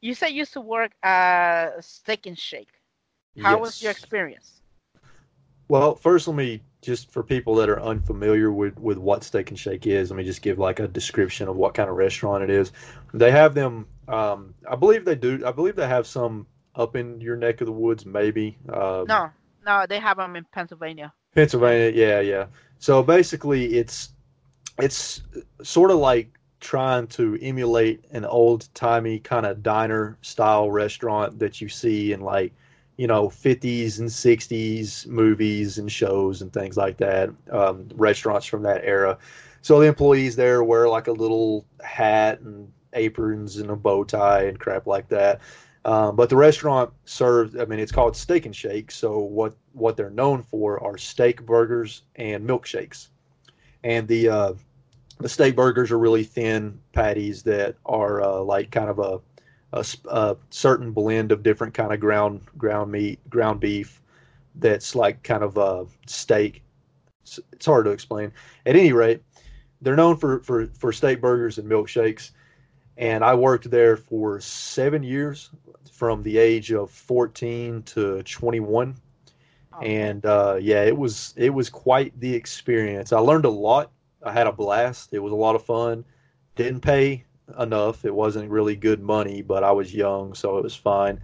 You said you used to work at Steak and Shake. How was your experience? Well, first, let me just for people that are unfamiliar with with what Steak and Shake is, let me just give like a description of what kind of restaurant it is. They have them. Um, I believe they do. I believe they have some up in your neck of the woods, maybe. Um, No, no, they have them in Pennsylvania. Pennsylvania, yeah, yeah. So basically, it's it's sort of like trying to emulate an old timey kind of diner style restaurant that you see in like you know 50s and 60s movies and shows and things like that. Um, restaurants from that era. So the employees there wear like a little hat and aprons and a bow tie and crap like that. Um, but the restaurant serves, I mean, it's called Steak and Shake. So what what they're known for are steak burgers and milkshakes. And the uh, the steak burgers are really thin patties that are uh, like kind of a a certain blend of different kind of ground ground meat, ground beef. That's like kind of a steak. It's, it's hard to explain. At any rate, they're known for for for steak burgers and milkshakes. And I worked there for seven years, from the age of 14 to 21 Oh, and uh, yeah, it was it was quite the experience. I learned a lot. I had a blast. It was a lot of fun. Didn't pay enough. It wasn't really good money, but I was young, so it was fine.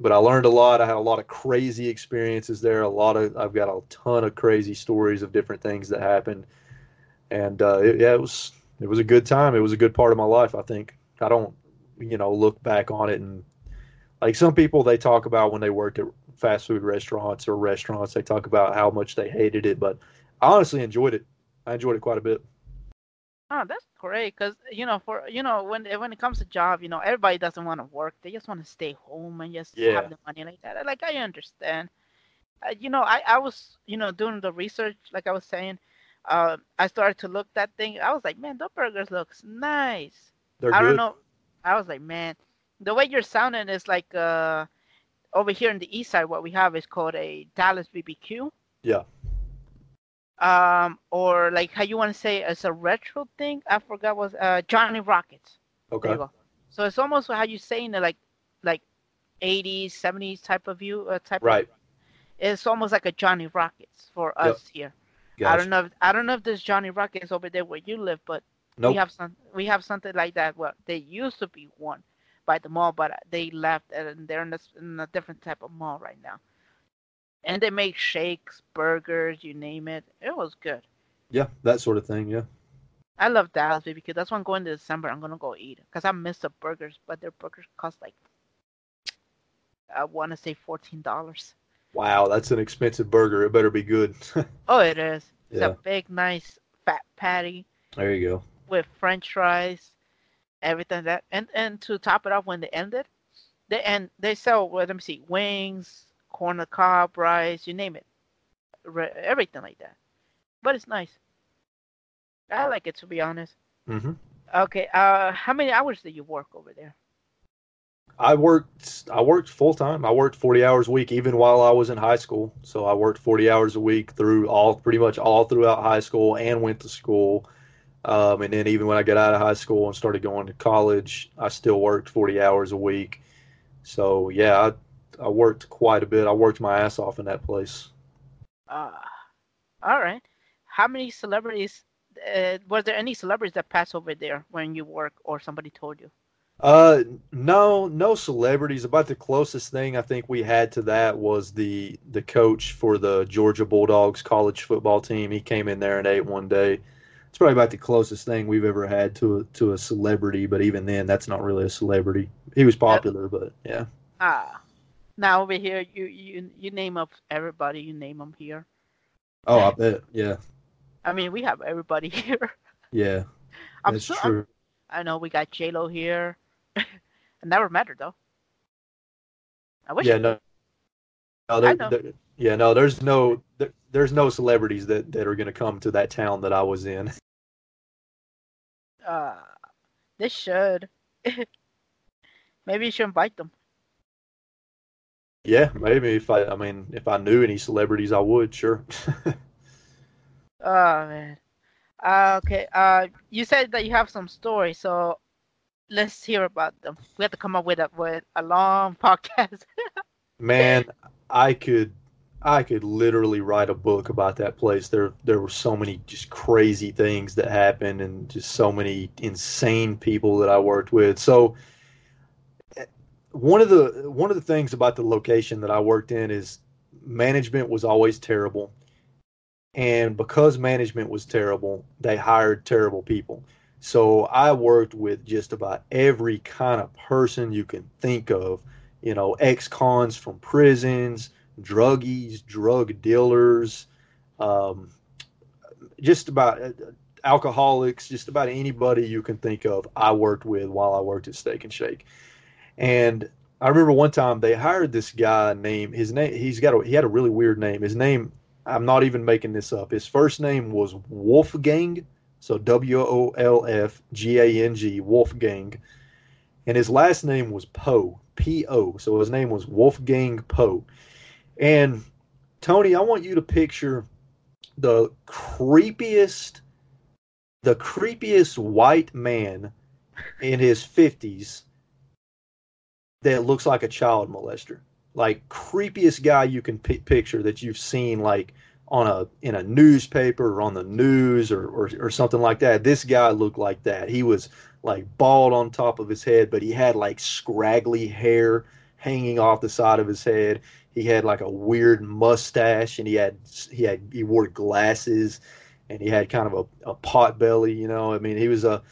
But I learned a lot. I had a lot of crazy experiences there. A lot of I've got a ton of crazy stories of different things that happened, and uh, it, yeah, it was it was a good time. It was a good part of my life. I think I don't you know look back on it and like some people they talk about when they worked at fast food restaurants or restaurants they talk about how much they hated it but i honestly enjoyed it i enjoyed it quite a bit Oh, that's great. Cause you know, for you know, when when it comes to job, you know, everybody doesn't want to work. They just want to stay home and just Yeah. have the money like that. Like I understand. Uh, you know, I I was you know doing the research, like I was saying. Uh, I started to look that thing. I was like, man, those burgers looks nice. they're I good don't know. I was like, man, the way you're sounding is like uh over here in the east side. What we have is called a Dallas BBQ. yeah Um, or like how you want to say it's a retro thing. I forgot was uh Johnny Rockets. Okay. So it's almost how you saying it like like 80s, 70s type of view uh, type. right Of, it's almost like a Johnny Rockets for Yep. us here. I don't know. If, I don't know if there's Johnny Rockets over there where you live, but nope we have some. We have something like that. Well, there used to be one by the mall, but they left and they're in a, s- in a different type of mall right now. And they make shakes, burgers, you name it. It was good. yeah that sort of thing yeah I love Dallas baby because that's when I'm going to December. I'm gonna go eat because I miss the burgers, but their burgers cost like I want to say fourteen dollars. wow that's an expensive burger it better be good Oh, it is. It's Yeah. a big, nice fat patty there you go with French fries, everything that, and and to top it off, when they end it, they and they sell. Well, let me see, wings, corn on the cob, rice, you name it, Re- everything like that. But it's nice. I like it to be honest. hmm Okay. Uh, how many hours did you work over there? i worked i worked full time i worked 40 hours a week even while i was in high school so i worked 40 hours a week through all pretty much all throughout high school and went to school um, and then even when i got out of high school and started going to college i still worked 40 hours a week so yeah i, worked quite a bit i worked my ass off in that place Uh, all right. How many celebrities? Uh, was there any celebrities that passed over there when you work, or somebody told you? Uh, no, no celebrities. About the closest thing I think we had to that was the the coach for the Georgia Bulldogs college football team. He came in there and ate one day. It's probably about the closest thing we've ever had to a, to a celebrity. But even then, that's not really a celebrity. He was popular, but yeah. Ah, now over here, you you you name up everybody. You name them here. Oh, I bet. Yeah, I mean, we have everybody here. yeah. I'm That's so, true. I know we got J Lo here. it never mattered though. I wish. Yeah, it- no. No, I know. there- yeah, no. There's no, there, there's no celebrities that that are going to come to that town that I was in. Uh, they should. Maybe you should invite them. Yeah, maybe if I, I mean, if I knew any celebrities, I would. Sure. Oh man. Uh, okay. Uh, you said that you have some stories, so let's hear about them. We have to come up with a with a long podcast. Man, I could, I could literally write a book about that place. There, there were so many just crazy things that happened, and just so many insane people that I worked with. So, one of the one of the things about the location that I worked in is management was always terrible, and because management was terrible, they hired terrible people. So I worked with just about every kind of person you can think of you know, ex-cons from prisons, druggies, drug dealers, um, just about uh, alcoholics, just about anybody you can think of. I worked with while I worked at Steak and Shake, and I remember one time they hired this guy named his name. He's got a, he had a really weird name. His name, I'm not even making this up. His first name was Wolfgang, so W O L F G A N G, Wolfgang, and his last name was Poe. P O. So his name was Wolfgang Poe. And Tony, I want you to picture the creepiest, the creepiest white man in his 50s that looks like a child molester. Like creepiest guy you can pi picture that you've seen like on a in a newspaper or on the news or, or or something like that. This guy looked like that. He was like bald on top of his head, but he had like scraggly hair hanging off the side of his head. He had like a weird mustache, and he had he had he wore glasses, and he had kind of a, a pot belly. You know, I mean, he was a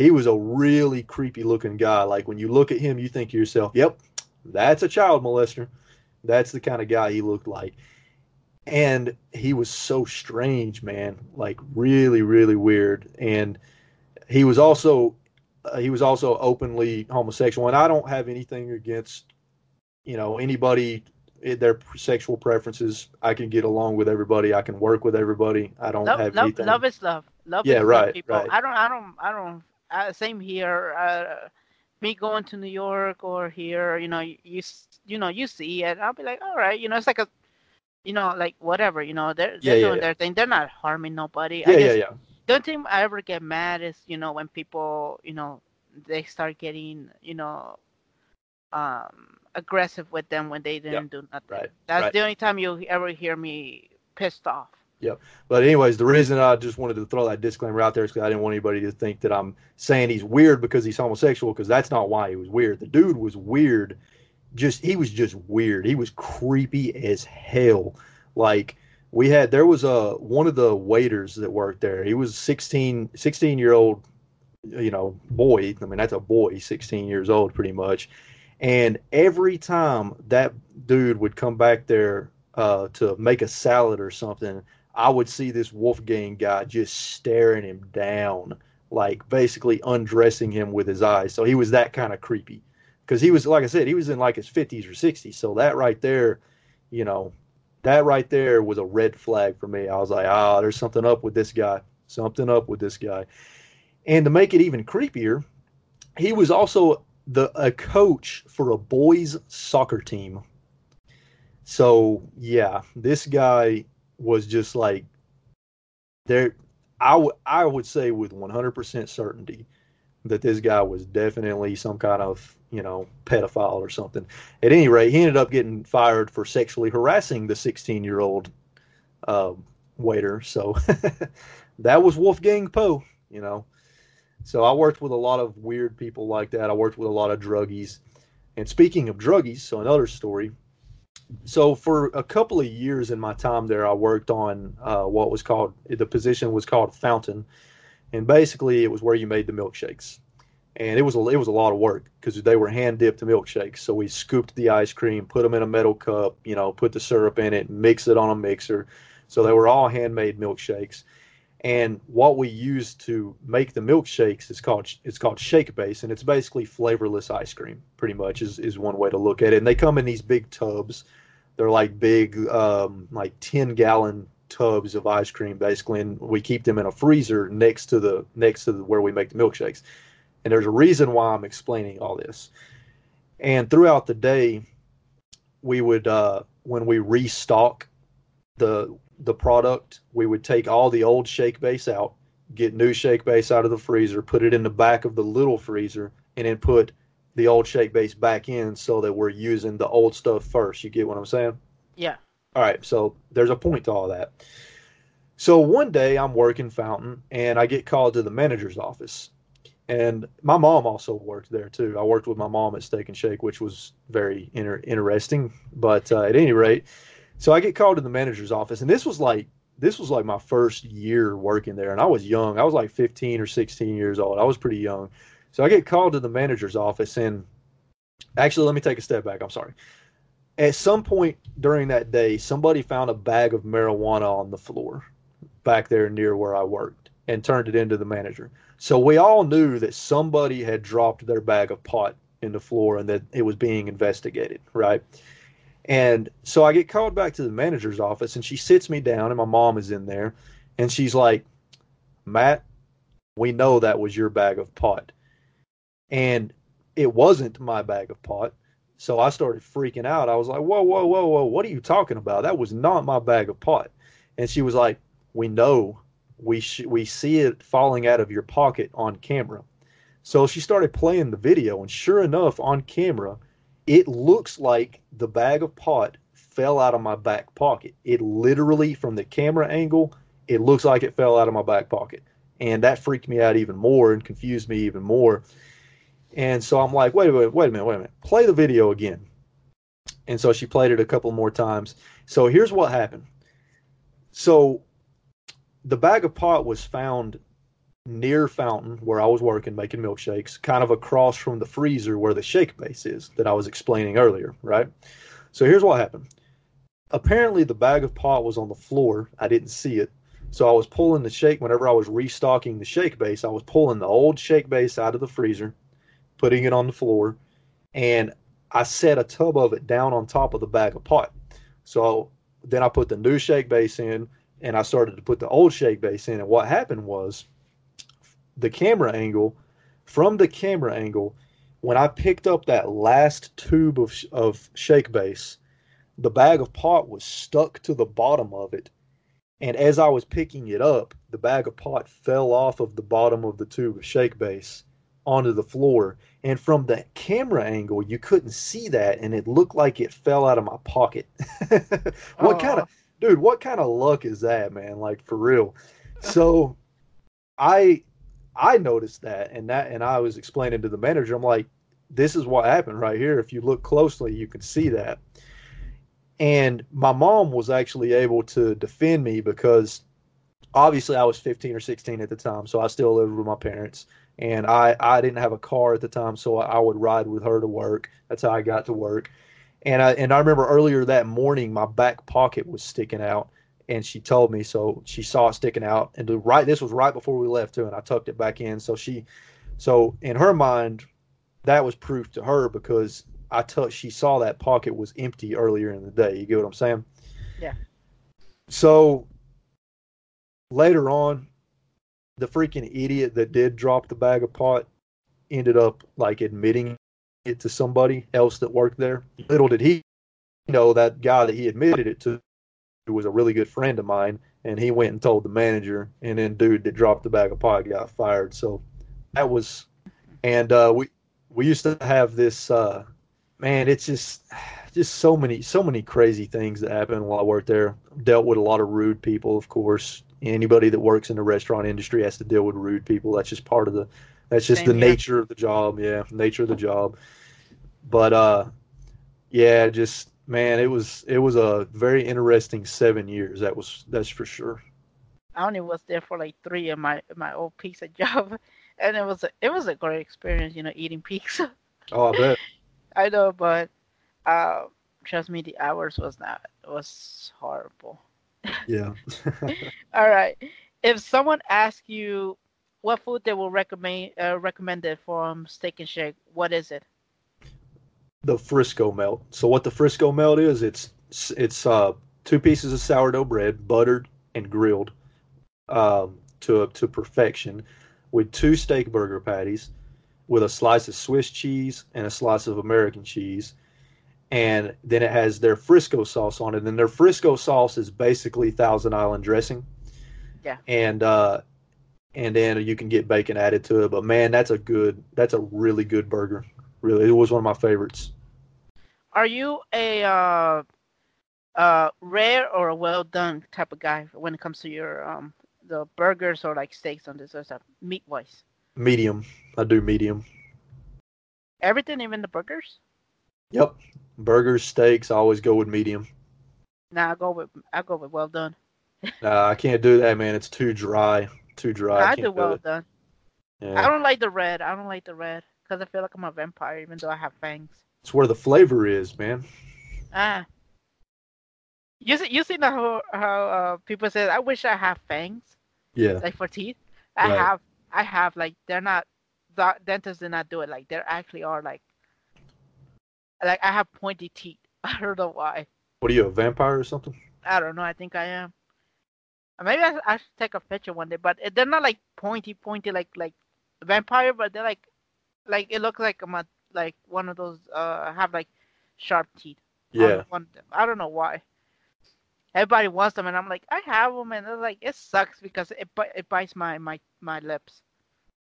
he was a really creepy looking guy. Like when you look at him, you think to yourself, "Yep, that's a child molester." That's the kind of guy he looked like. And he was so strange, man. Like really, really weird. And he was also uh, he was also openly homosexual and i don't have anything against you know anybody eh, their sexual preferences i can get along with everybody i can work with everybody i don't love, have love, anything love is love. Love Yeah, is love, right, people. right. I don't, I don't, I don't. Uh, same here. Uh, me going to New York or here, you know, you, you know, you see it. I'll be like, all right, you know, it's like a, you know, like whatever, you know, they're they're yeah, doing yeah. their thing. They're not harming nobody. yeah I yeah guess yeah the only thing I ever get mad is, you know, when people, you know, they start getting, you know, um, aggressive with them when they didn't do nothing. right, That's right. the only time you'll ever hear me pissed off. But anyways the reason i just wanted to throw that disclaimer out there is because i didn't want anybody to think that i'm saying he's weird because he's homosexual because that's not why he was weird. The dude was weird. Just he was just weird. He was creepy as hell. Like we had there was a one of the waiters that worked there. He was 16 16 year old you know boy. I mean that's a boy 16 years old pretty much. And every time that dude would come back there uh, to make a salad or something i would see this wolfgang guy just staring him down like basically undressing him with his eyes so he was that kind of creepy because he was like i said he was in like his 50s or 60s so that right there you know that right there was a red flag for me. I was like, ah, there's something up with this guy. Something up with this guy. And to make it even creepier, he was also the a coach for a boys soccer team. So yeah, this guy was just like there. I would I would say with 100% certainty that this guy was definitely some kind of you know pedophile or something. At any rate, he ended up getting fired for sexually harassing the 16 year old uh, waiter. So that was Wolfgang Poe, you know. So I worked with a lot of weird people like that. I worked with a lot of druggies. And speaking of druggies, so another story. So for a couple of years in my time there, I worked on uh, what was called the position was called fountain, and basically it was where you made the milkshakes and it was a, it was a lot of work because they were hand dipped milkshakes. So we scooped the ice cream, put them in a metal cup, you know, put the syrup in it, mix it on a mixer. So they were all handmade milkshakes. And what we used to make the milkshakes is called it's called shake base, and it's basically flavorless ice cream. Pretty much is is one way to look at it. And they come in these big tubs. They're like big, um, like ten gallon tubs of ice cream, basically, and we keep them in a freezer next to the next to the, where we make the milkshakes. And there's a reason why I'm explaining all this. And throughout the day, we would uh, when we restock the the product, we would take all the old shake base out, get new shake base out of the freezer, put it in the back of the little freezer, and then put the old shake base back in so that we're using the old stuff first. You get what I'm saying? Yeah. All right. So there's a point to all that. So one day I'm working Fountain and I get called to the manager's office and my mom also worked there too. I worked with my mom at Steak and Shake, which was very inter- interesting. But uh, at any rate, so I get called to the manager's office, and this was like this was like my first year working there, and I was young. I was like 15 or 16 years old. I was pretty young. So I get called to the manager's office, and actually, let me take a step back. I'm sorry. At some point during that day, somebody found a bag of marijuana on the floor back there near where I worked and turned it into the manager. So we all knew that somebody had dropped their bag of pot in the floor and that it was being investigated, right? And so I get called back to the manager's office and she sits me down and my mom is in there and she's like, Matt, we know that was your bag of pot. And it wasn't my bag of pot. So I started freaking out. I was like, whoa, whoa, whoa, whoa, what are you talking about? That was not my bag of pot. And she was like, we know we sh- we see it falling out of your pocket on camera. So she started playing the video, and sure enough, on camera, it looks like the bag of pot fell out of my back pocket. It literally, from the camera angle, it looks like it fell out of my back pocket, and that freaked me out even more and confused me even more. And so I'm like, wait a minute, wait a minute, wait a minute, play the video again. And so she played it a couple more times. So here's what happened. So the bag of pot was found near Fountain, where I was working making milkshakes, kind of across from the freezer where the shake base is that I was explaining earlier, right? So here's what happened. Apparently, the bag of pot was on the floor. I didn't see it. So I was pulling the shake whenever I was restocking the shake base. I was pulling the old shake base out of the freezer, putting it on the floor, and I set a tub of it down on top of the bag of pot. So then I put the new shake base in, and I started to put the old shake base in. And what happened was the camera angle, from the camera angle, when I picked up that last tube of, of shake base, the bag of pot was stuck to the bottom of it. And as I was picking it up, the bag of pot fell off of the bottom of the tube of shake base onto the floor. And from the camera angle, you couldn't see that, and it looked like it fell out of my pocket. what kind of dude, what kind of luck is that, man? Like for real. So I I noticed that and that and I was explaining to the manager, I'm like, this is what happened right here. If you look closely, you can see that. And my mom was actually able to defend me because obviously I was 15 or 16 at the time, so I still lived with my parents. And I, I didn't have a car at the time, so I would ride with her to work. That's how I got to work. And I and I remember earlier that morning my back pocket was sticking out and she told me so she saw it sticking out and the right this was right before we left too and I tucked it back in so she so in her mind that was proof to her because I touched she saw that pocket was empty earlier in the day you get what I'm saying yeah so later on the freaking idiot that did drop the bag of pot ended up like admitting it to somebody else that worked there. Little did he know that guy that he admitted it to was a really good friend of mine, and he went and told the manager, and then dude that dropped the bag of pot got fired. So that was, and uh, we we used to have this. Uh, man, it's just just so many so many crazy things that happened while I worked there. Dealt with a lot of rude people, of course. Anybody that works in the restaurant industry has to deal with rude people. That's just part of the. That's just Same the here. nature of the job. Yeah, nature of the job. But uh, yeah, just man, it was it was a very interesting seven years. That was that's for sure. I only was there for like three in my my old pizza job, and it was a, it was a great experience, you know, eating pizza. Oh, I bet. I know, but uh, trust me, the hours was not was horrible. Yeah. All right, if someone asks you what food they will recommend uh, recommended from Steak and Shake, what is it? the Frisco melt. So what the Frisco melt is, it's it's uh, two pieces of sourdough bread, buttered and grilled um, to to perfection, with two steak burger patties, with a slice of Swiss cheese and a slice of American cheese, and then it has their Frisco sauce on it. And their Frisco sauce is basically Thousand Island dressing. Yeah. And uh, and then you can get bacon added to it. But man, that's a good, that's a really good burger. Really, it was one of my favorites. Are you a uh, uh, rare or a well done type of guy when it comes to your um the burgers or like steaks on this stuff, meat wise? Medium. I do medium. Everything, even the burgers. Yep. Burgers, steaks, I always go with medium. Nah, I go with I go with well done. Nah, I can't do that, man. It's too dry. Too dry. I, I, do well it. done. I don't like the red. I don't like the red because I feel like I'm a vampire, even though I have fangs. It's where the flavor is, man. Ah. You see, you see how how uh, people say I wish I have fangs Yeah. like for teeth. I Right. have I have like they're not the dentists did not do it like they actually are like like I have pointy teeth. I don't know why. What are you, a vampire or something? I don't know. I think I am. Maybe I, I should take a picture one day, but they're not like pointy, pointy like like vampire, but they're like like it looks like I'm a, like one of those uh have like sharp teeth. Yeah. of them. I don't know why. Everybody wants them, and I'm like, I have them, and they're like, it sucks because it it bites my my my lips.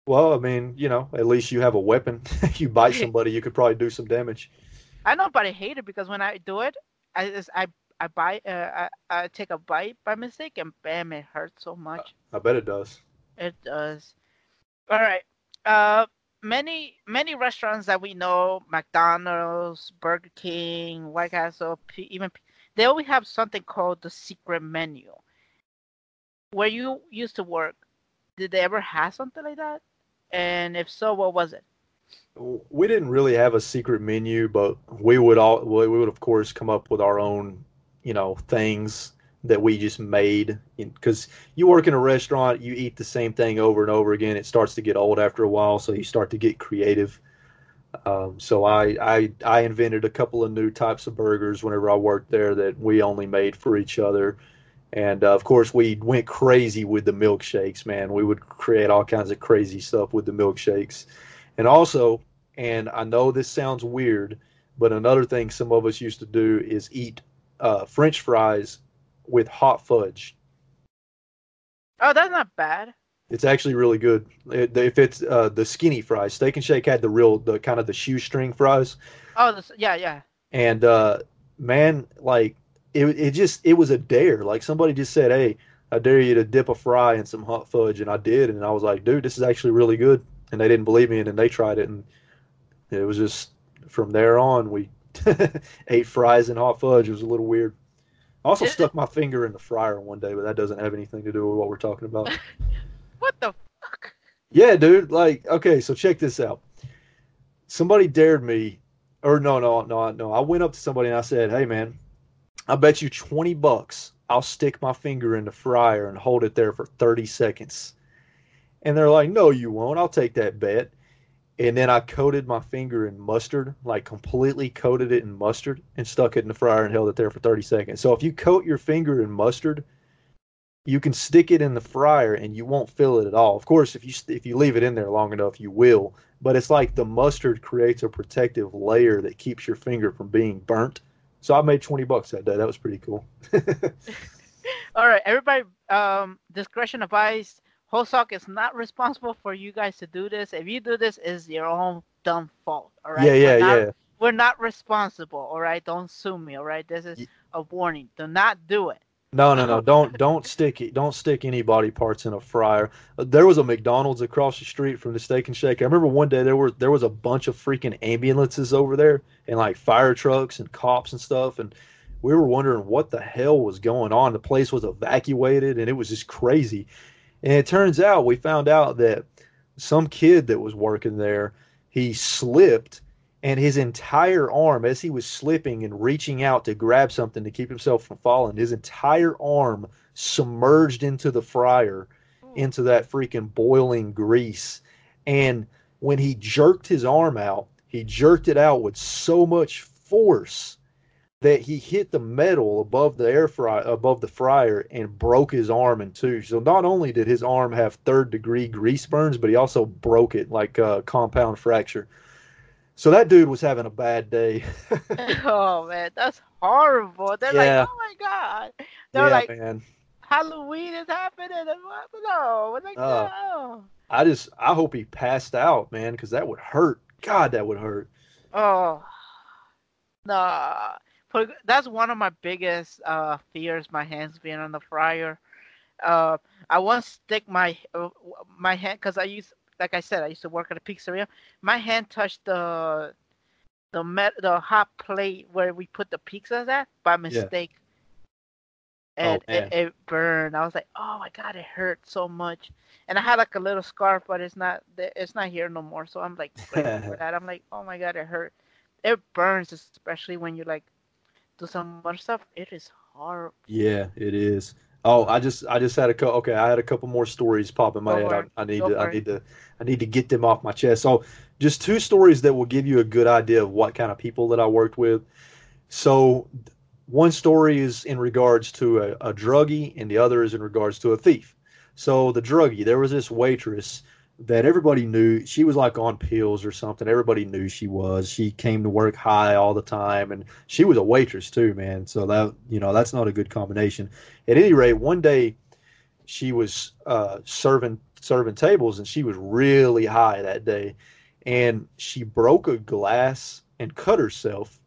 Well, I mean, you know, at least you have a weapon. you bite somebody, you could probably do some damage. I know, but I hate it because when I do it, I just I I bite uh, I I take a bite by mistake, and bam, it hurts so much. I bet it does. It does. All right. Uh, many many restaurants that we know, McDonald's, Burger King, White Castle, P- even P- they always have something called the secret menu. Where you used to work, did they ever have something like that? And if so, what was it? We didn't really have a secret menu, but we would all we would of course come up with our own, you know, things that we just made. Because you work in a restaurant, you eat the same thing over and over again. It starts to get old after a while, so you start to get creative. Um, so I, I I invented a couple of new types of burgers whenever I worked there that we only made for each other. And uh, of course, we went crazy with the milkshakes, man. We would create all kinds of crazy stuff with the milkshakes. And also, and I know this sounds weird, but another thing some of us used to do is eat uh, French fries with hot fudge. Oh, that's not bad. It's actually really good. It, if it's uh, the skinny fries, Steak and Shake had the real, the kind of the shoestring fries, Oh, this, yeah, yeah. and uh, man, like it, it just it was a dare. Like somebody just said, "Hey, I dare you to dip a fry in some hot fudge," and I did, and I was like, "Dude, this is actually really good." And they didn't believe me, and then they tried it, and it was just from there on we ate fries and hot fudge. It was a little weird. I also stuck my finger in the fryer one day, but that doesn't have anything to do with what we're talking about. What the fuck? Yeah, dude. Like, okay, so check this out. Somebody dared me, or no, no, no, no. I went up to somebody and I said, "Hey, man, I bet you twenty bucks I'll stick my finger in the fryer and hold it there for thirty seconds." And they're like, "No, you won't. I'll take that bet." And then I coated my finger in mustard, like completely coated it in mustard, and stuck it in the fryer and held it there for thirty seconds. So if you coat your finger in mustard, you can stick it in the fryer and you won't feel it at all. Of course, if you if you leave it in there long enough, you will. But it's like the mustard creates a protective layer that keeps your finger from being burnt. So I made twenty bucks that day. That was pretty cool. All right, everybody. Um, discretion advised. Hosock is not responsible for you guys to do this. If you do this, it's your own dumb fault. All right. yeah, yeah, We're not, yeah. We're not responsible. All right. Don't sue me. All right. This is a warning. Do not do it. No, no, no. Don't don't stick it. Don't stick any body parts in a fryer. Uh, There was a McDonald's across the street from the Steak and Shake. I remember one day there were there was a bunch of freaking ambulances over there and like fire trucks and cops and stuff and we were wondering what the hell was going on. The place was evacuated and it was just crazy. And it turns out we found out that some kid that was working there, he slipped and his entire arm as he was slipping and reaching out to grab something to keep himself from falling his entire arm submerged into the fryer hmm. into that freaking boiling grease. And when he jerked his arm out he jerked it out with so much force that he hit the metal above the air fry above the fryer and broke his arm in two so not only did his arm have third degree grease burns but he also broke it like a compound fracture so that dude was having a bad day. oh man, that's horrible. They're Yeah. like, oh my god. They're yeah, like, man. Halloween is happening. And what? No, like, Oh. no. I just I hope he passed out, man, because that would hurt. God, that would hurt. Oh, no. For, that's one of my biggest uh, fears. My hands being on the fryer. Uh, I once stick my uh, my hand because I used, like I said, I used to work at a pizzeria. My hand touched the the met the hot plate where we put the pizzas at by mistake, and man. it, it burned. I was like, oh my god, it hurt so much. And I had like a little scarf, but it's not it's not here no more. So I'm like for that. I'm like, oh my god, it hurt. It burns, especially when you like do some other stuff. It is horrible. Yeah, it is. Oh, I just I just had a couple. Okay, I had a couple more stories pop in my Go head. I. I need Go to I need to I need to get them off my chest. So, just two stories that will give you a good idea of what kind of people that I worked with. So, one story is in regards to a, a druggie, and the other is in regards to a thief. So, the druggie, there was this waitress that everybody knew she was like on pills or something. Everybody knew she was. She came to work high all the time, and she was a waitress too, man. So that you know that's not a good combination. At any rate, one day she was uh, serving serving tables, and she was really high that day, and she broke a glass and cut herself.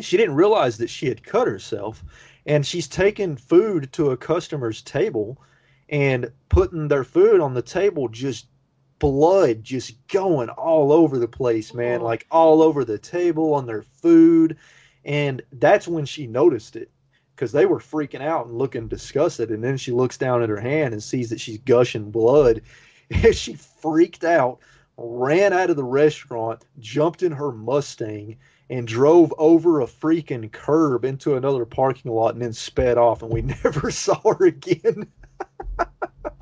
She didn't realize that she had cut herself, and she's taking food to a customer's table and putting their food on the table just blood just going all over the place man Oh. like all over the table on their food. And that's when she noticed it because they were freaking out and looking disgusted. And then she looks down at her hand and sees that she's gushing blood. And she freaked out ran out of the restaurant jumped in her mustang and drove over a freaking curb into another parking lot and then sped off and we never saw her again.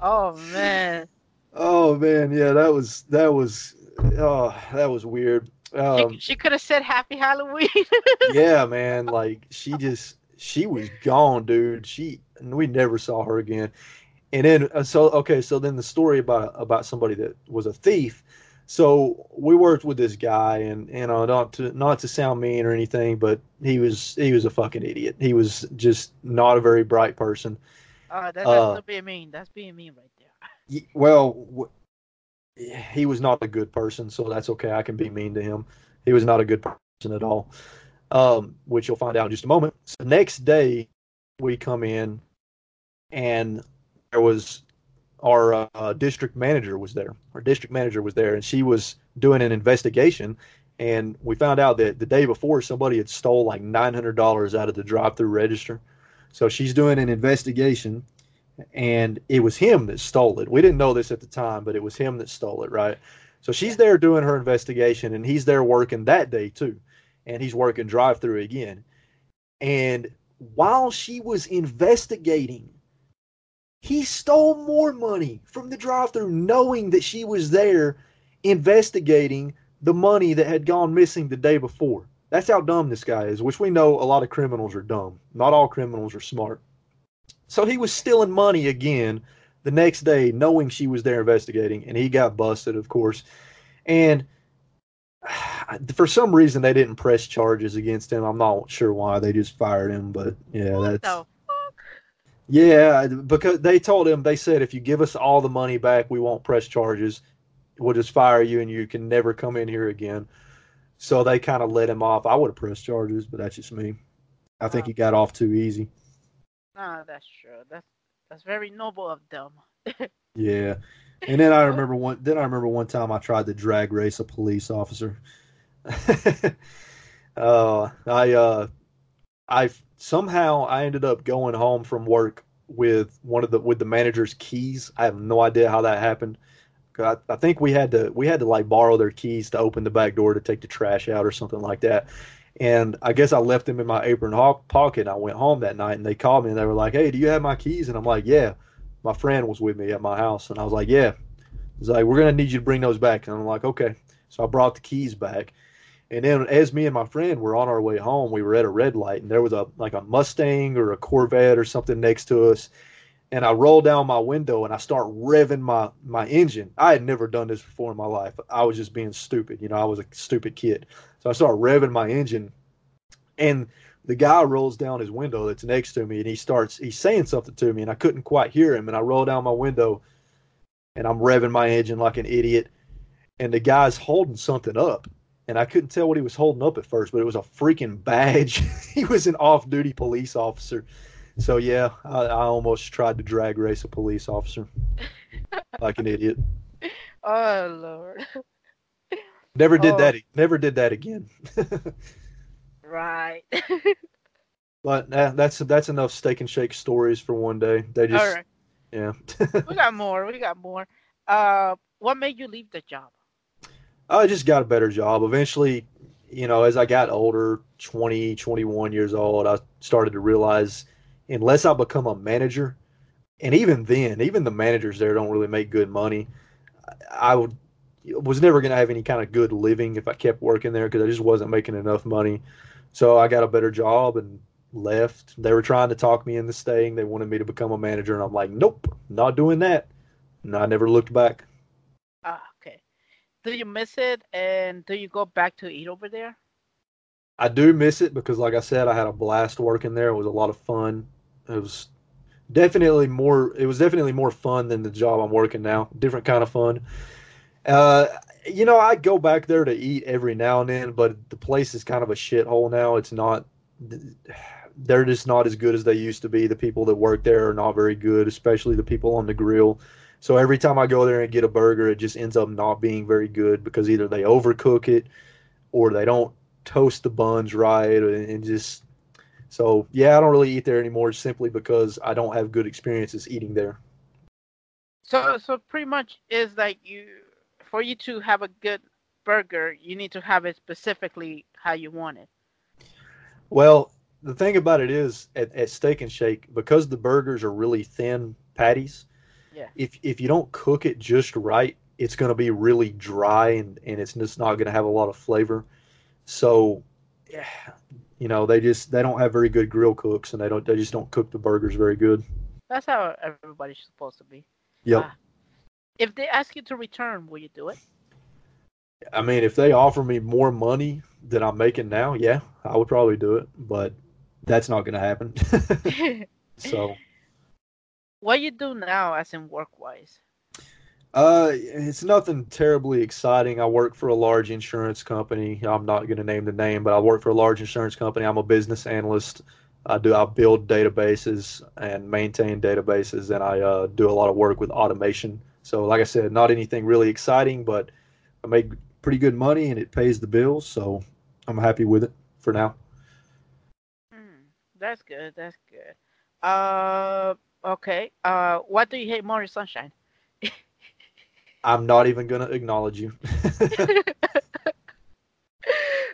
Oh man, Oh man, yeah, that was that was oh that was weird. Um, she, she could have said Happy Halloween. yeah, man, like she just she was gone, dude. She we never saw her again. And then uh, so okay, so then the story about about somebody that was a thief. So we worked with this guy, and you know, not to not to sound mean or anything, but he was he was a fucking idiot. He was just not a very bright person. Oh, that, that's Uh, not being mean. That's being mean right Well, w- he was not a good person, so that's okay. I can be mean to him. He was not a good person at all, um, which you'll find out in just a moment. So next day, we come in, and there was our uh, district manager was there. Our district manager was there, and she was doing an investigation. And we found out that the day before, somebody had stole like nine hundred dollars out of the drive-through register. So she's doing an investigation and it was him that stole it. We didn't know this at the time, but it was him that stole it, right? So she's there doing her investigation, and he's there working that day too, and he's working drive through again. And while she was investigating, he stole more money from the drive through, knowing that she was there investigating the money that had gone missing the day before. That's how dumb this guy is, which we know a lot of criminals are dumb. Not all criminals are smart. So he was stealing money again the next day, knowing she was there investigating, and he got busted, of course. And for some reason, they didn't press charges against him. I'm not sure why. They just fired him, but yeah, what that's yeah, because they told him they said if you give us all the money back, we won't press charges. We'll just fire you, and you can never come in here again. So they kind of let him off. I would have pressed charges, but that's just me. I think Wow. he got off too easy. Ah, that's true. That's that's very noble of them. Yeah. And then I remember one. Then I remember one time I tried to drag race a police officer. uh, I uh, I somehow I ended up going home from work with one of the with the manager's keys. I have no idea how that happened. I, I think we had to we had to like borrow their keys to open the back door to take the trash out or something like that. And I guess I left them in my apron ho- pocket. I went home that night and they called me and they were like, "Hey, do you have my keys?" And I'm like, "Yeah." My friend was with me at my house and I was like, "Yeah." He's like, "We're gonna need you to bring those back." And I'm like, "Okay." So I brought the keys back. And then as me and my friend were on our way home, we were at a red light and there was a like a Mustang or a Corvette or something next to us. And I roll down my window and I start revving my my engine. I had never done this before in my life. I was just being stupid, you know. I was a stupid kid. So I start revving my engine, and the guy rolls down his window that's next to me, and he starts he's saying something to me, and I couldn't quite hear him. And I roll down my window, and I'm revving my engine like an idiot, and the guy's holding something up, and I couldn't tell what he was holding up at first, but it was a freaking badge. he was an off-duty police officer. So yeah, I, I almost tried to drag race a police officer like an idiot. Oh Lord. Never did Oh. that. Never did that again. Right. but uh, that's that's enough steak and shake stories for one day. They just All right. yeah. We got more. We got more. Uh, what made you leave the job? I just got a better job. Eventually, you know, as I got older, 20, 21 years old, I started to realize unless I become a manager, and even then, even the managers there don't really make good money. I would was never going to have any kind of good living if I kept working there because I just wasn't making enough money. So I got a better job and left. They were trying to talk me into staying. They wanted me to become a manager, and I'm like, nope, not doing that. And I never looked back. Ah, okay. Do you miss it? And do you go back to eat over there? I do miss it because, like I said, I had a blast working there. It was a lot of fun. It was definitely more. It was definitely more fun than the job I'm working now. Different kind of fun. Uh, you know, I go back there to eat every now and then, but the place is kind of a shithole now. It's not. They're just not as good as they used to be. The people that work there are not very good, especially the people on the grill. So every time I go there and get a burger, it just ends up not being very good because either they overcook it or they don't toast the buns right and just so yeah i don't really eat there anymore simply because i don't have good experiences eating there So, so pretty much is like you, for you to have a good burger, you need to have it specifically how you want it. well the thing about it is at, at steak and shake because the burgers are really thin patties Yeah. if if you don't cook it just right it's going to be really dry and, and it's just not going to have a lot of flavor so yeah, you know they just they don't have very good grill cooks and they don't they just don't cook the burgers very good That's how everybody's supposed to be. yep Ah. If they ask you to return, will you do it? I mean, if they offer me more money than I'm making now, yeah, I would probably do it, but that's not going to happen. so, what you do now, as in work wise? Uh, it's nothing terribly exciting. I work for a large insurance company. I'm not going to name the name, but I work for a large insurance company. I'm a business analyst. I do I build databases and maintain databases, and I uh, do a lot of work with automation. So, like I said, not anything really exciting, but I make pretty good money and it pays the bills. So, I'm happy with it for now. Hmm, that's good. That's good. Uh, okay. Uh, what do you hate more, Sunshine? I'm not even to acknowledge you.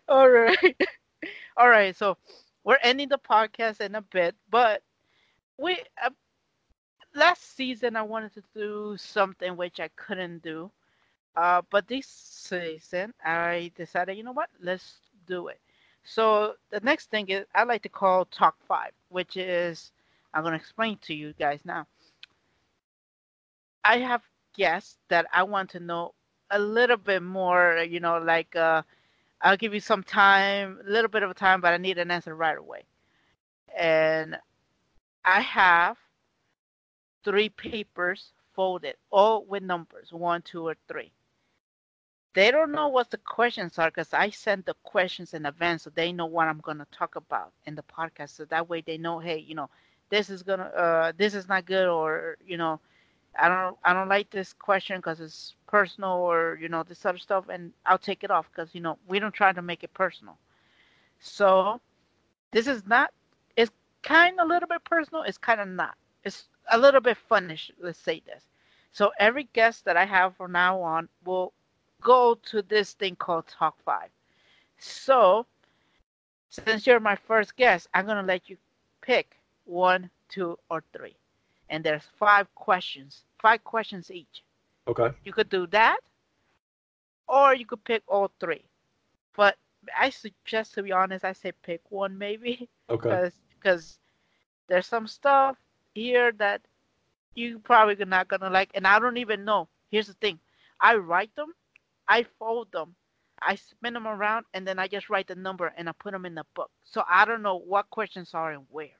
All right. All right. So we're ending the podcast in a bit, but we uh, last season I wanted to do something which I couldn't do. Uh, but this season I decided, you know what? Let's do it. So the next thing is I like to call Talk Five, which is I'm gonna explain to you guys now. I have guests that I want to know a little bit more, you know, like uh I'll give you some time, a little bit of time, but I need an answer right away. And I have three papers folded, all with numbers one, two, or three. They don't know what the questions are because I sent the questions in advance so they know what I'm going to talk about in the podcast. So that way they know, hey, you know, this is gonna uh this is not good or you know I don't I don't like this question because it's personal or you know this other stuff and I'll take it off because you know we don't try to make it personal. So this is not it's kind of a little bit personal. It's kind of not. It's a little bit funnish. Let's say this. So every guest that I have from now on will go to this thing called Talk Five. So since you're my first guest, I'm gonna let you pick one, two, or three. And there's five questions, five questions each. Okay. You could do that, or you could pick all three. But I suggest, to be honest, I say pick one maybe, Okay. because there's some stuff here that you probably not gonna like, and I don't even know. Here's the thing: I write them, I fold them, I spin them around, and then I just write the number and I put them in the book. So I don't know what questions are and where.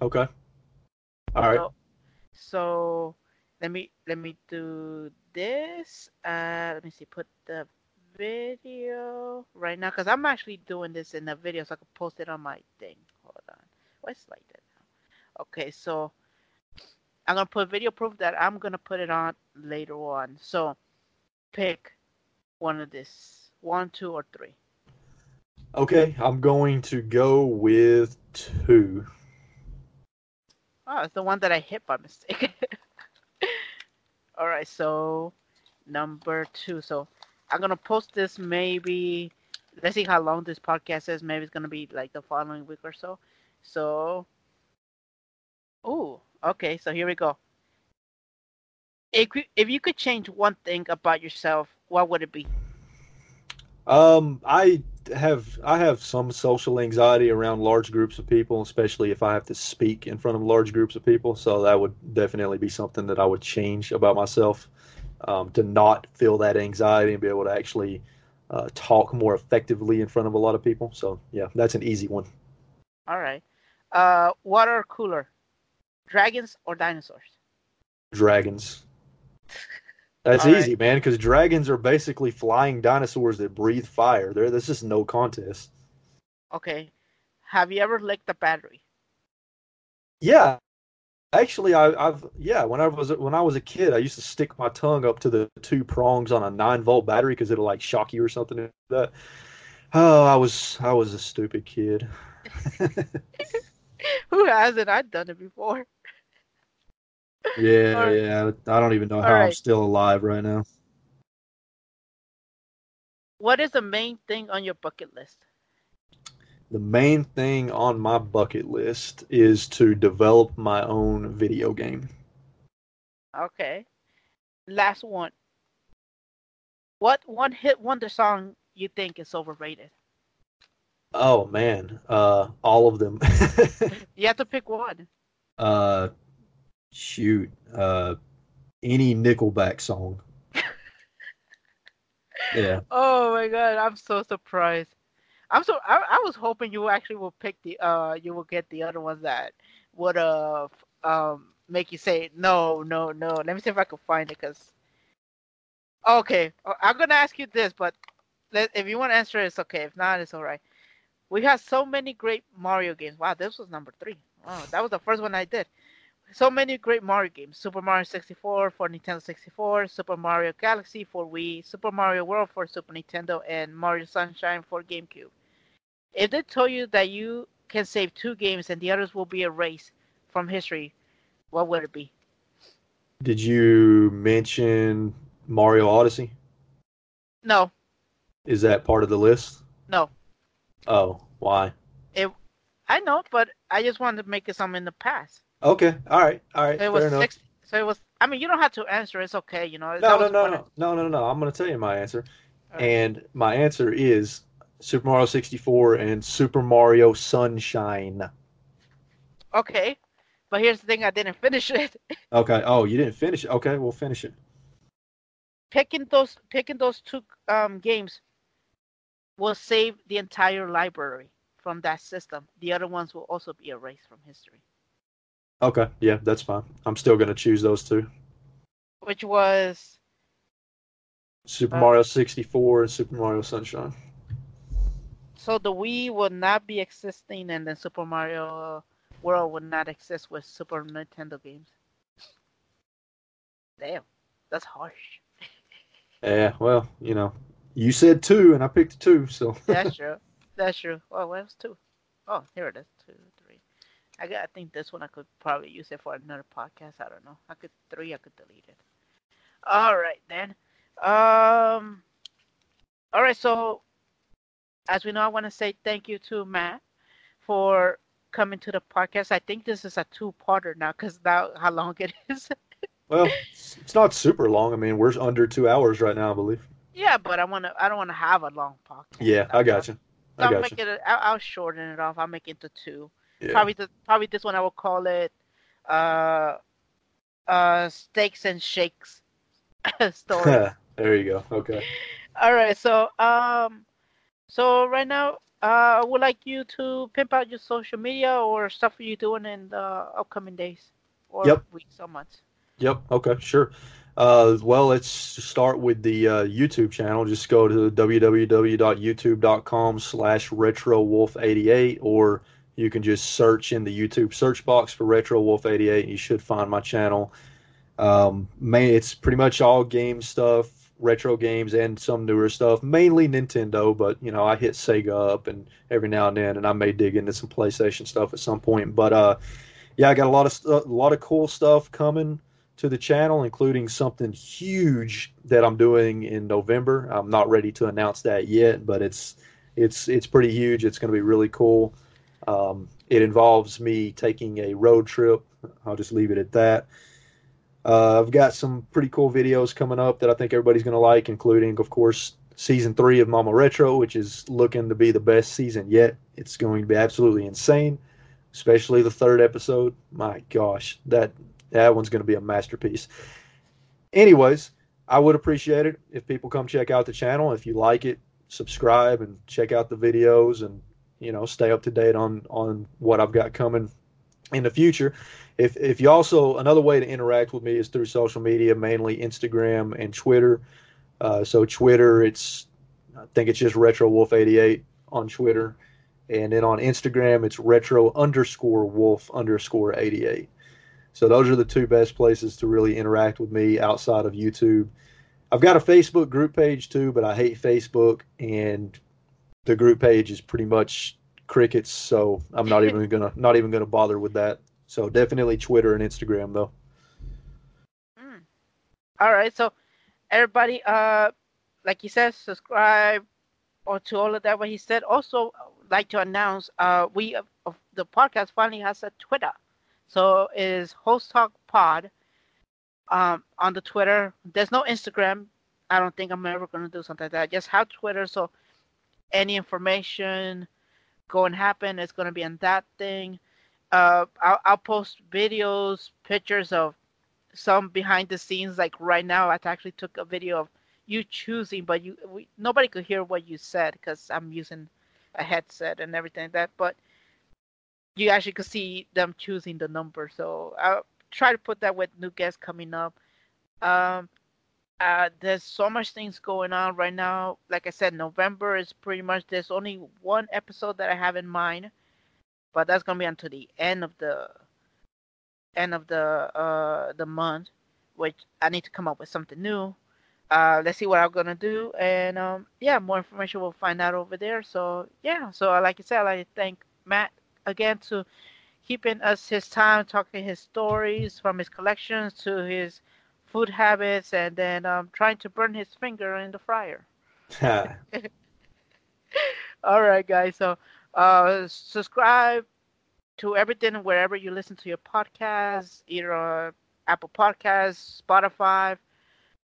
Okay. All right. So, let me let me do this. Uh, let me see. Put the video right now because I'm actually doing this in the video so I can post it on my thing. Hold on. What's like that now? Okay, so I'm gonna put video proof that I'm gonna put it on later on. So pick one of this, one, two, or three. Okay. I'm going to go with two. Oh, it's the one that I hit by mistake. All right, so number two. So I'm gonna post this maybe. Let's see how long this podcast is. Maybe it's gonna be like the following week or so. So, oh, okay. So here we go. If if you could change one thing about yourself, what would it be? Um, I have I have some social anxiety around large groups of people, especially if I have to speak in front of large groups of people. So that would definitely be something that I would change about myself um, to not feel that anxiety and be able to actually uh, talk more effectively in front of a lot of people. So yeah, that's an easy one. All right. Uh, water cooler, dragons or dinosaurs? Dragons. That's All right. easy, man, because dragons are basically flying dinosaurs that breathe fire. There, there's just no contest. Okay. Have you ever licked a battery? Yeah, actually, I, I've yeah. When I was when I was a kid, I used to stick my tongue up to the two prongs on a nine volt battery because it'll like shock you or something like that. Oh, I was I was a stupid kid. Who hasn't? I've done it before. Yeah, right. yeah. I don't even know All how I'm still alive right now. What is the main thing on your bucket list? The main thing on my bucket list is to develop my own video game. Okay. Last one. What one hit wonder song you think is overrated? Oh man, uh, all of them. You have to pick one. uh, shoot, uh, any Nickelback song. yeah. Oh my god, I'm so surprised. I'm so I, I was hoping you actually will pick the uh you will get the other ones that would uh um make you say no no no. Let me see if I can find it because. Okay, uh, I'm gonna ask you this, but let, if you want to answer, it, it's okay. If not, it's all right. We had so many great Mario games. Wow, this was number three. Wow, that was the first one I did. So many great Mario games: Super Mario 64 for Nintendo 64, Super Mario Galaxy for Wii, Super Mario World for Super Nintendo, and Mario Sunshine for GameCube. If they told you that you can save two games and the others will be erased from history, what would it be? Did you mention Mario Odyssey? No, Is that part of the list? no. Oh, why? I know, but I just wanted to make it something in the past. Okay, all right, all right, So it was enough. six. So it was. I mean, you don't have to answer. It's okay. You know. No, no, no, no, no, no, no. I'm going to tell you my answer, right. and my answer is Super Mario 64 and Super Mario Sunshine. Okay, but here's the thing: I didn't finish it. Okay. Oh, you didn't finish it. Okay, we'll finish it. picking those picking those two um, games will save the entire library from that system. The other ones will also be erased from history. Okay, yeah, that's fine. I'm still going to choose those two. Which was Super Uh, Mario 64 and Super Mario Sunshine. so the Wii will not be existing, and then Super Mario world would not exist with Super Nintendo games. Damn, that's harsh. Yeah, well, you know, you said two, and I picked two, so. That's true. That's true. Oh, well, it's two. Oh, here it is. Two. I. I think this one I could probably use it for another podcast. I don't know. I could three. I could delete it. All right then. Um. All right. So, as we know, I want to say thank you to Matt for coming to the podcast. I think this is a two-parter now because now how long it is. Well, it's not super long. I mean, we're under two hours right now, I believe. yeah, but I want to. I don't want to have a long podcast. Yeah, I got you. I I'll got make you. it. I'll shorten it off. I'll make it to two. Yeah. Probably the, probably this one I will call it uh uh steaks and shakes story. there you go. Okay. All right, so um so right now uh I would like you to pimp out your social media or stuff you're doing in the upcoming days or Yep. weeks or months. Yep. Okay. Sure. Uh, well, let's start with the uh, YouTube channel. Just go to www.youtube.com slash retrowolf88 or you can just search in the YouTube search box for retrowolf88 and you should find my channel. Um, main, it's pretty much all game stuff, retro games and some newer stuff, mainly Nintendo, but you know, I hit Sega up and every now and then and I may dig into some PlayStation stuff at some point, but uh yeah, I got a lot of stu- a lot of cool stuff coming to the channel, including something huge that I'm doing in November. I'm not ready to announce that yet, but it's it's it's pretty huge. It's going to be really cool. Um, it involves me taking a road trip. I'll just leave it at that. Uh, I've got some pretty cool videos coming up that I think everybody's going to like, including, of course, season three of Mama Retro, which is looking to be the best season yet. It's going to be absolutely insane, especially the third episode. My gosh, that that one's going to be a masterpiece. Anyways, I would appreciate it if people come check out the channel. If you like it, subscribe and check out the videos and you know stay up to date on on what I've got coming in the future. If if you also another way to interact with me is through social media, mainly Instagram and Twitter. Uh, so Twitter, it's I think it's just Retro Wolf eighty eight on Twitter, and then on Instagram it's Retro underscore Wolf underscore eighty eight. So those are the two best places to really interact with me outside of YouTube. I've got a Facebook group page too, but I hate Facebook and the group page is pretty much crickets, so I'm not even gonna not even gonna bother with that. So definitely Twitter and Instagram though. Mm. All right, so everybody, uh, like he says, subscribe or to all of that. What he said. Also, like to announce, uh, we uh, the podcast finally has a Twitter. So it is Host Talk Pod. Um, on the Twitter, there's no Instagram. I don't think I'm ever gonna do something like that. Just have Twitter, so any information going to happen is gonna be on that thing. Uh, I'll, I'll post videos, pictures of some behind the scenes. Like right now, I actually took a video of you choosing, but you we, nobody could hear what you said because I'm using a headset and everything like that. But you actually could see them choosing the number. So I'll try to put that with new guests coming up. Um, uh, there's so much things going on right now. Like I said, November is pretty much there's only one episode that I have in mind, but that's gonna be until the end of the end of the uh the month, which I need to come up with something new. Uh, let's see what I'm gonna do, and um, yeah, more information we'll find out over there. So yeah, so like I said, I'd like to thank Matt again to keeping us his time, talking his stories from his collections to his food habits, and then um, trying to burn his finger in the fryer. All right, guys. So uh, subscribe to everything wherever you listen to your podcasts, either uh, Apple Podcasts, Spotify.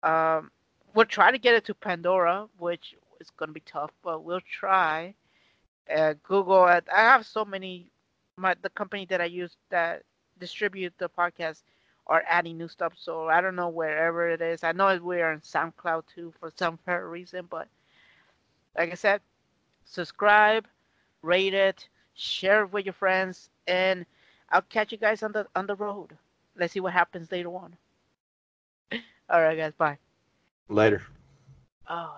Um, we'll try to get it to Pandora, which is going to be tough, but we'll try. Uh, Google. I I have so many. My the company that I use that distribute the podcast are adding new stuff, so I don't know wherever it is. I know we're on SoundCloud too for some fair reason, but like I said, subscribe, rate it, share it with your friends, and I'll catch you guys on the on the road. Let's see what happens later on. All right, guys. Bye. Later. Oh.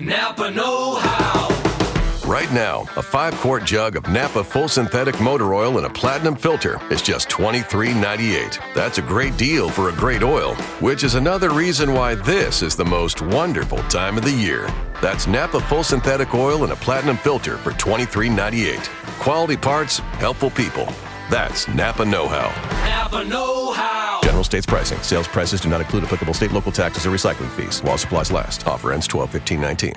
Napa Know How. Right now, a five quart jug of Napa full synthetic motor oil and a platinum filter is just $23.98. That's a great deal for a great oil, which is another reason why this is the most wonderful time of the year. That's Napa full synthetic oil and a platinum filter for $23.98. Quality parts, helpful people. That's Napa Know How. Napa Know How. General States pricing. Sales prices do not include applicable state, local taxes, or recycling fees. While supplies last. Offer ends 12 15 19.